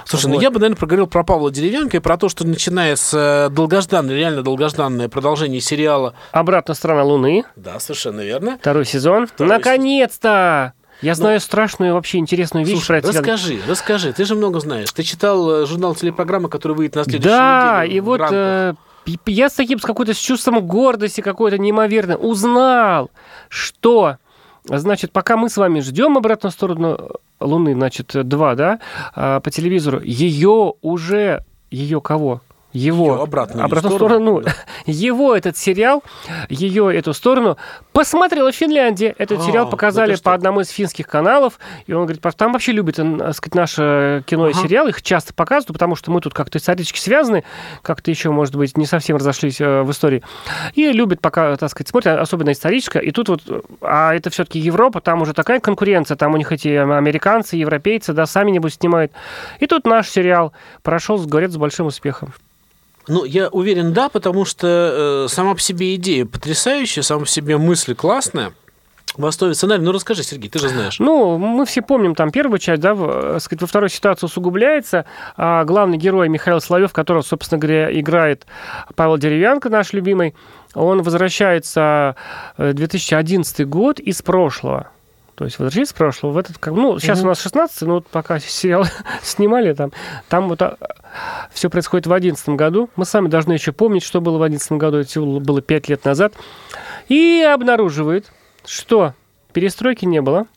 Слушай, ну Вот. я бы, наверное, проговорил про Павла Деревянко и про то, что начиная с э, долгожданной, реально долгожданное продолжение сериала... Обратно сторона Луны, Да, совершенно верно. второй сезон. Второй Наконец-то! Я знаю страшную вообще интересную вещь Ну, Слушай, про это. расскажи, расскажи, ты же много знаешь. Ты читал э, журнал телепрограммы, который выйдет на следующей Да, неделе и вот рамках. э, я с таким, с какой-то с чувством гордости какой-то неимоверной узнал, что, значит, пока мы с вами ждем обратную сторону Луны, значит, два, да, а, по телевизору, ее уже, ее кого? Его. Обратную обратную сторону, сторону. *laughs* Его этот сериал, ее эту сторону посмотрела Финляндия. Этот А, сериал да показали что? по одному из финских каналов. И он говорит, там вообще любят, э, так сказать, наше кино и Ага. сериал. Их часто показывают, потому что мы тут как-то исторически связаны, как-то еще, может быть, не совсем разошлись э, в истории. И любят пока, так сказать, смотрят, особенно историческое. И тут вот, э, а это все-таки Европа, там уже такая конкуренция, там у них эти американцы, европейцы, да, сами, небось, снимают. И тут наш сериал прошел, говорят, с большим успехом. Ну, я уверен, да, потому что э, сама по себе идея потрясающая, сама по себе мысль классная. В основе сценария. Ну, расскажи, Сергей, ты же знаешь. Ну, мы все помним там первую часть, да, в, э, сказать, во второй ситуации усугубляется. А главный герой Михаил Соловьев, которого, собственно говоря, играет Павел Деревянко, наш любимый, он возвращается э, 2011 год из прошлого. То есть возвращается из прошлого в этот, ну, сейчас у нас 16, но вот пока *laughs* сериал *laughs* снимали там, там вот все происходит в 2011 году. Мы сами должны еще помнить, что было в 2011 году, это было 5 лет назад. И обнаруживает, что перестройки не было.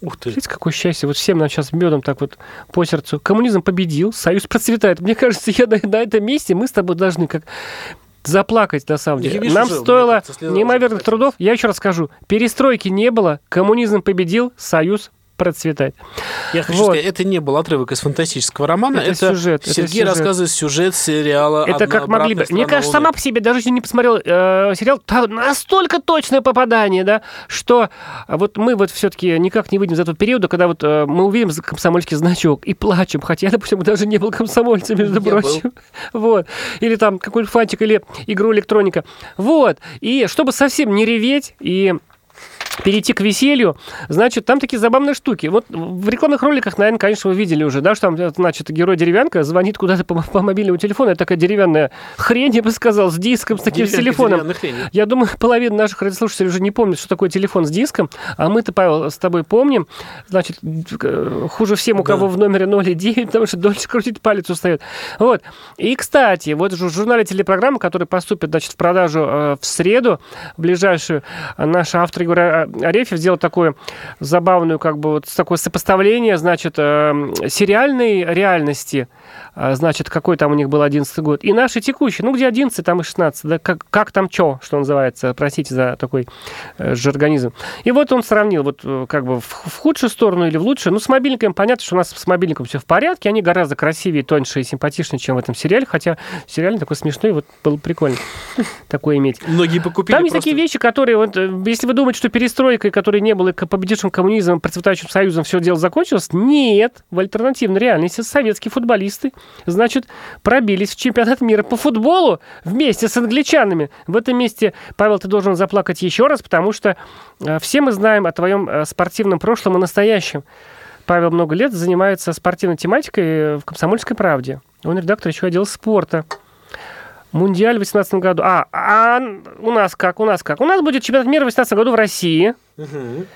Ух ты. Видите, какое счастье. Вот всем нам сейчас медом так вот по сердцу. Коммунизм победил, союз *laughs* процветает. Мне кажется, я на, на этом месте мы с тобой должны как заплакать, на самом деле. Вижу Нам уже, стоило неимоверных трудов. Я еще раз скажу. Перестройки не было, коммунизм победил, союз процветает. Я хочу Вот. сказать, это не был отрывок из фантастического романа. Это Это, сюжет, это Сергей сюжет. рассказывает сюжет сериала Это «Одна как могли бы. Мне кажется, Луны». сама по себе, даже если не посмотрел э, сериал, там настолько точное попадание, да, что вот мы вот все-таки никак не выйдем из этого периода, когда вот э, мы увидим комсомольский значок и плачем, хотя я, *laughs* допустим, даже не был комсомольцем, между Я прочим. Вот. Или там какой-нибудь фантик, или игру электроника. Вот. И чтобы совсем не реветь и перейти к веселью, значит, там такие забавные штуки. Вот в рекламных роликах, наверное, конечно, вы видели уже, да, что там, э, значит, герой деревянка звонит куда-то по, по мобильному телефону, это такая деревянная хрень, я бы сказал, с диском, с таким с телефоном. Я думаю, половина наших радиослушателей уже не помнит, что такое телефон с диском, а мы-то, Павел, с тобой помним. Значит, э, хуже всем, у Да. кого в номере 0 и 9, потому что дольше крутить палец устает. Вот. И, кстати, вот же в журнале телепрограммы, который поступит, значит, в продажу э, в среду, в ближайшую, э, наш автор Егор А- Арефьев сделал такую забавную, как бы, вот такое сопоставление, значит, э, сериальной реальности, значит, какой там у них был 11 год, и наши текущие, ну, где 11, там и 16, да, как, как там чё, что называется, простите за такой э, жаргонизм. И вот он сравнил, вот, э, как бы, в, в худшую сторону или в лучшую, ну, с мобильником, понятно, что у нас с мобильником все в порядке, они гораздо красивее, тоньше и симпатичнее, чем в этом сериале, хотя сериал такой смешной, вот, было прикольно такое иметь. Многие покупили Там есть просто- такие вещи, которые, вот, э, если вы думаете, что перестройкой, которой не было, победившим коммунизмом, процветающим союзом, все дело закончилось, нет. В альтернативной реальности советские футболисты, значит, пробились в чемпионат мира по футболу вместе с англичанами. В этом месте, Павел, ты должен заплакать еще раз, потому что э, все мы знаем о твоем э, спортивном прошлом и настоящем. Павел много лет занимается спортивной тематикой в «Комсомольской правде». Он редактор еще отдела спорта. Мундиаль в 2018 году. А, а у нас как? У нас как? У нас будет чемпионат мира в 2018 году в России. Мгм.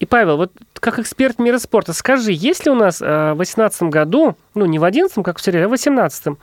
И, Павел, вот как эксперт мира спорта, скажи, есть ли у нас э, в 2018 году, ну, не в 2011, как в сериале, а в 2018,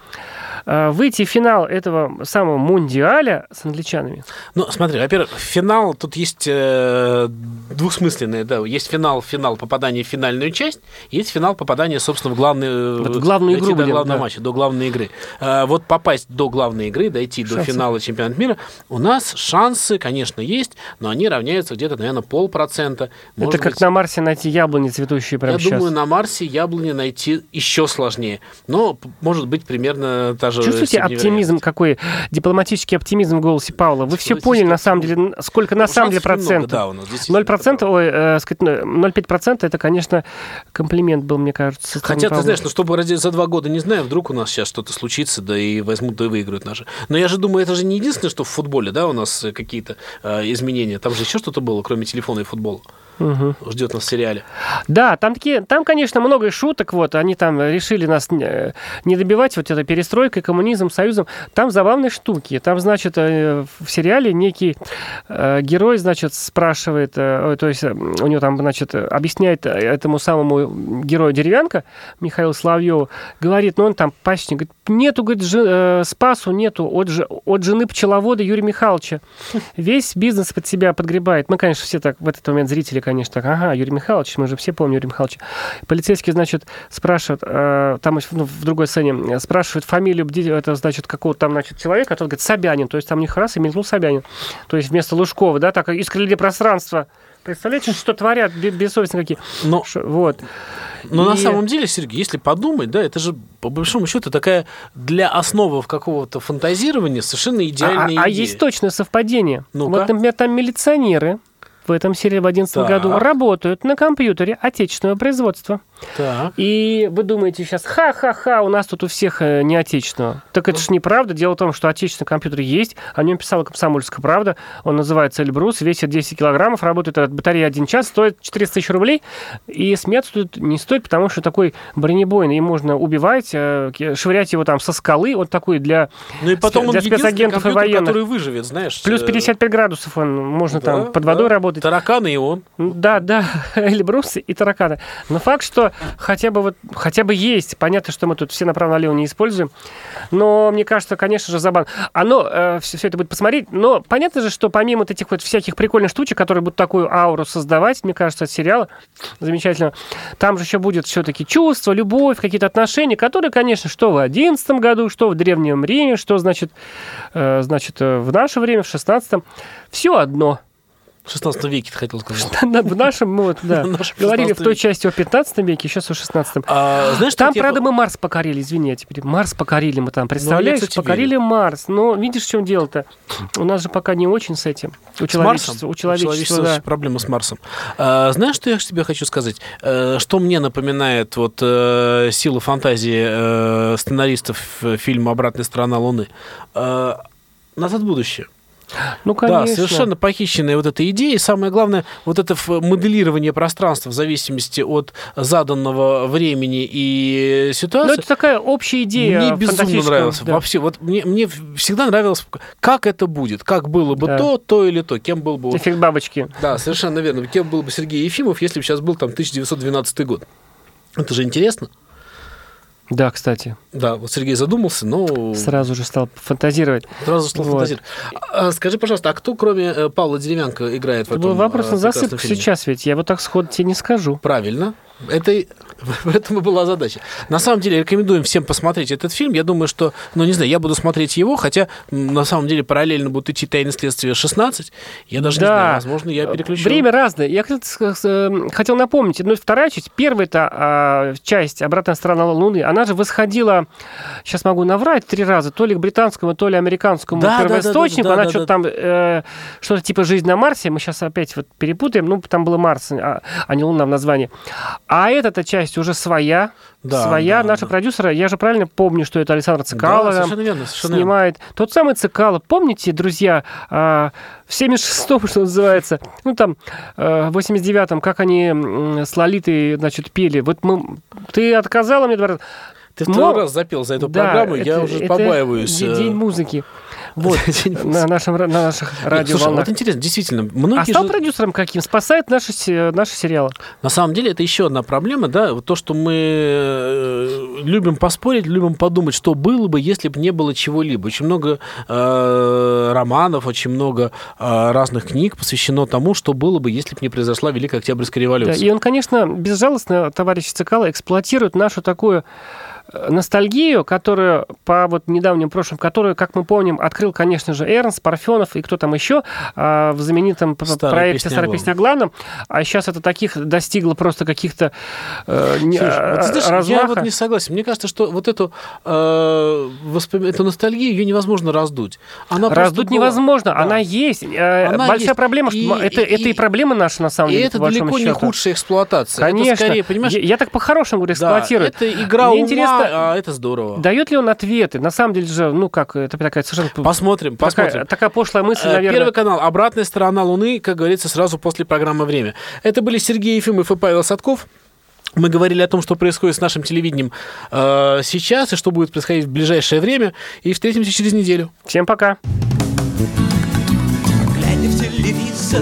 э, выйти в финал этого самого Мундиаля с англичанами? Ну, смотри, во-первых, финал, тут есть э, двухсмысленное, да, есть финал, финал попадания в финальную часть, есть финал попадания, собственно, в главную, Вот главную дойти игру до будем, главного да. матча, до главной игры. Э, вот попасть до главной игры, дойти до Шансы. финала чемпионата мира, у нас шансы, конечно, есть, но они равняются где-то, наверное, полпроцента. Это Может как быть, на Марсе найти яблони цветущие прямо я сейчас. думаю, на Марсе яблони найти еще сложнее. Но, может быть, примерно та же Чувствуете оптимизм какой, дипломатический оптимизм в голосе Павла? Вы все поняли, на самом деле, сколько на вероятности. самом деле процентов? Да, у нас действительно, Ноль это процентов, правда. ой, э, сказать, ну, 0,5% это, конечно, комплимент был, мне кажется, Хотя, ты Павла. знаешь, ну, чтобы ради- за два года, не знаю, вдруг у нас сейчас что-то случится, да и возьмут, да и выиграют наши. Но я же думаю, это же не единственное, что в футболе, да, у нас э, какие-то э, изменения. Там же еще что-то было, кроме телефона и футбола. Мгм. Ждет нас в сериале. Да, там такие, там, конечно, много шуток, вот, они там решили нас не добивать, вот этой перестройкой, коммунизм, союзом. Там забавные штуки. Там, значит, э, в сериале некий э, герой, значит, спрашивает, э, то есть у него там, значит, объясняет этому самому герою деревянка, Михаил Славьеву, говорит, ну он там пасечник, говорит, нету, говорит, жи- спасу нету от, же- от жены пчеловода Юрия Михайловича. Весь бизнес под себя подгребает. Мы, конечно, все так в этот момент зрители, конечно, так, ага, Юрий Михайлович, мы же все помним Юрия Михайловича. Полицейский, значит, спрашивает, э, там ну, в другой сцене, э, спрашивает фамилию, это, значит, какого-то там, значит, человека, а тот говорит, Собянин, то есть там у них раз и мелькнул Собянин. То есть вместо Лужкова, да, так искрили пространство. Представляете, что творят бе- бессовестно какие? Но, Ш- Вот. но на И- самом деле, Сергей, если подумать, да, это же, по большому счету, такая для основы какого-то фантазирования совершенно А, идеальная а- а идея. есть точное совпадение. Ну-ка. Вот, например, там милиционеры в этом серии в 2011 Так. году работают на компьютере отечественного производства. Так. И вы думаете сейчас, ха-ха-ха, у нас тут у всех э, не отечественного. Так это же неправда. Дело в том, что отечественный компьютер есть. О нем писала «Комсомольская правда». Он называется «Эльбрус», весит 10 килограммов, работает от батареи 1 час, стоит 400 тысяч рублей. И смеяться тут не стоит, потому что такой бронебойный, им можно убивать, э, швырять его там со скалы. Вот такой для Ну и потом он для единственный спецагентов и военных. который выживет, знаешь. Плюс э, 55 градусов он можно да, там под водой да. работать. Тараканы и он. Да, да, *laughs* Эльбрусы и тараканы. Но факт, что хотя бы вот хотя бы есть. Понятно, что мы тут все направо-налево не используем. Но мне кажется, конечно же, забавно. Оно, все, это будет посмотреть. Но понятно же, что помимо вот этих вот всяких прикольных штучек, которые будут такую ауру создавать, мне кажется, от сериала, замечательно, там же еще будет все-таки чувство, любовь, какие-то отношения, которые, конечно, что в 11 году, что в Древнем Риме, что, значит, э, значит э, в наше время, в 16 все одно. В 16 веке, ты хотел сказать. *laughs* В нашем, мы вот, да, *laughs* говорили в 16 той части о 15 веке, сейчас о 16 А, знаешь, Там, правда, мы Марс покорили, извини, я теперь Марс покорили мы там, представляешь, кстати, покорили Марс. Но видишь, в чем дело-то? У нас же пока не очень с этим. У человечества, Марсом? у человечества, да. проблема с Марсом. А, знаешь, что я тебе хочу сказать? Э, что мне напоминает вот э, силу фантазии э, сценаристов фильма «Обратная сторона Луны»? «Назад в будущее». Ну, конечно. Да, совершенно похищенная вот эта идея. И самое главное, вот это моделирование пространства в зависимости от заданного времени и Ну, ситуации. это такая общая идея Мне безумно нравилось. да. Вообще, вот мне, мне всегда нравилось, как это будет, как было бы Да. то, то или то, кем был бы... Эффект бабочки. Да, совершенно верно. Кем был бы Сергей Ефимов, если бы сейчас был там 1912 год? Это же интересно. Да, кстати, Да, вот Сергей задумался, но сразу же стал фантазировать. сразу стал Вот. фантазировать. А, скажи, пожалуйста, а кто, кроме э, Павла Деревянко, играет в Это этом был вопрос э, на засыпку сейчас ведь. Я вот так сходу тебе не скажу. Правильно. Это и- в этом и была задача. На самом деле рекомендуем всем посмотреть этот фильм. Я думаю, что, ну не знаю, я буду смотреть его, хотя на самом деле параллельно будут идти «Тайны следствия 16». Я даже не Да. знаю, возможно, я переключу. Время разное. Я хотел напомнить, ну, вторая часть, первая-то а, часть «Обратная сторона Луны», она же восходила, сейчас могу наврать, три раза, то ли к британскому, то ли американскому Да, да, да, да, первоисточнику. да, она да, что-то да. там, э, что-то типа «Жизнь на Марсе», мы сейчас опять вот перепутаем, ну, там было Марс, а, а не Луна в названии. А эта часть уже своя, Да, своя. да, Наши да. продюсеры, я же правильно помню, что это Александр Цикало. Да, совершенно верно, совершенно верно. снимает. Тот самый Цикало. Помните, друзья, а, в 76-м, что называется, ну там, э, в 89-м, как они с Лолитой, значит, пели. Вот мы... Ты отказала мне два раза. Ты второй Но- раз запел за эту Да, программу, я это- уже это побаиваюсь. де- э, День музыки. Вот, *laughs* на, нашем, на наших Нет, Слушай, радиоволнах. вот интересно, действительно, А многие стал же- продюсером каким? Спасает наши, наши сериалы. На самом деле это еще одна проблема, да, вот то, что мы э, любим поспорить, любим подумать, что было бы, если бы не было чего-либо. Очень много э, романов, очень много э, разных книг посвящено тому, что было бы, если бы не произошла Великая Октябрьская революция. Да, и он, конечно, безжалостно, товарищ Цикало, эксплуатирует нашу такую ностальгию, которую по вот недавним прошлым, которую, как мы помним, открыл, конечно же, Эрнст, Парфенов и кто там еще а, в знаменитом Старая проекте «Старая главном». песня о главном». А сейчас это таких достигло просто каких-то э, не- Слушай, знаешь, я размаха. вот не согласен. Мне кажется, что вот эту, э, воспоми- эту ностальгию ее невозможно раздуть. Она Раздуть была. невозможно, Да. она есть. Э, Она Большая есть. проблема, что И- это, и- это и проблема наша, на самом И деле, это далеко не счету. худшая эксплуатация. Конечно. Это скорее, понимаешь, я, я так по-хорошему говорю, да, эксплуатирует. это игра Мне ума, интересно, а это здорово. Дает ли он ответы? На самом деле же, ну как, это такая совершенно Посмотрим, такая, посмотрим. такая пошлая мысль, Э, наверное. Первый канал «Обратная сторона Луны», как говорится, сразу после программы «Время». Это были Сергей Ефимов и Павел Садков. Мы говорили о том, что происходит с нашим телевидением э, сейчас и что будет происходить в ближайшее время. И встретимся через неделю. Всем пока. Глядя в телевизор,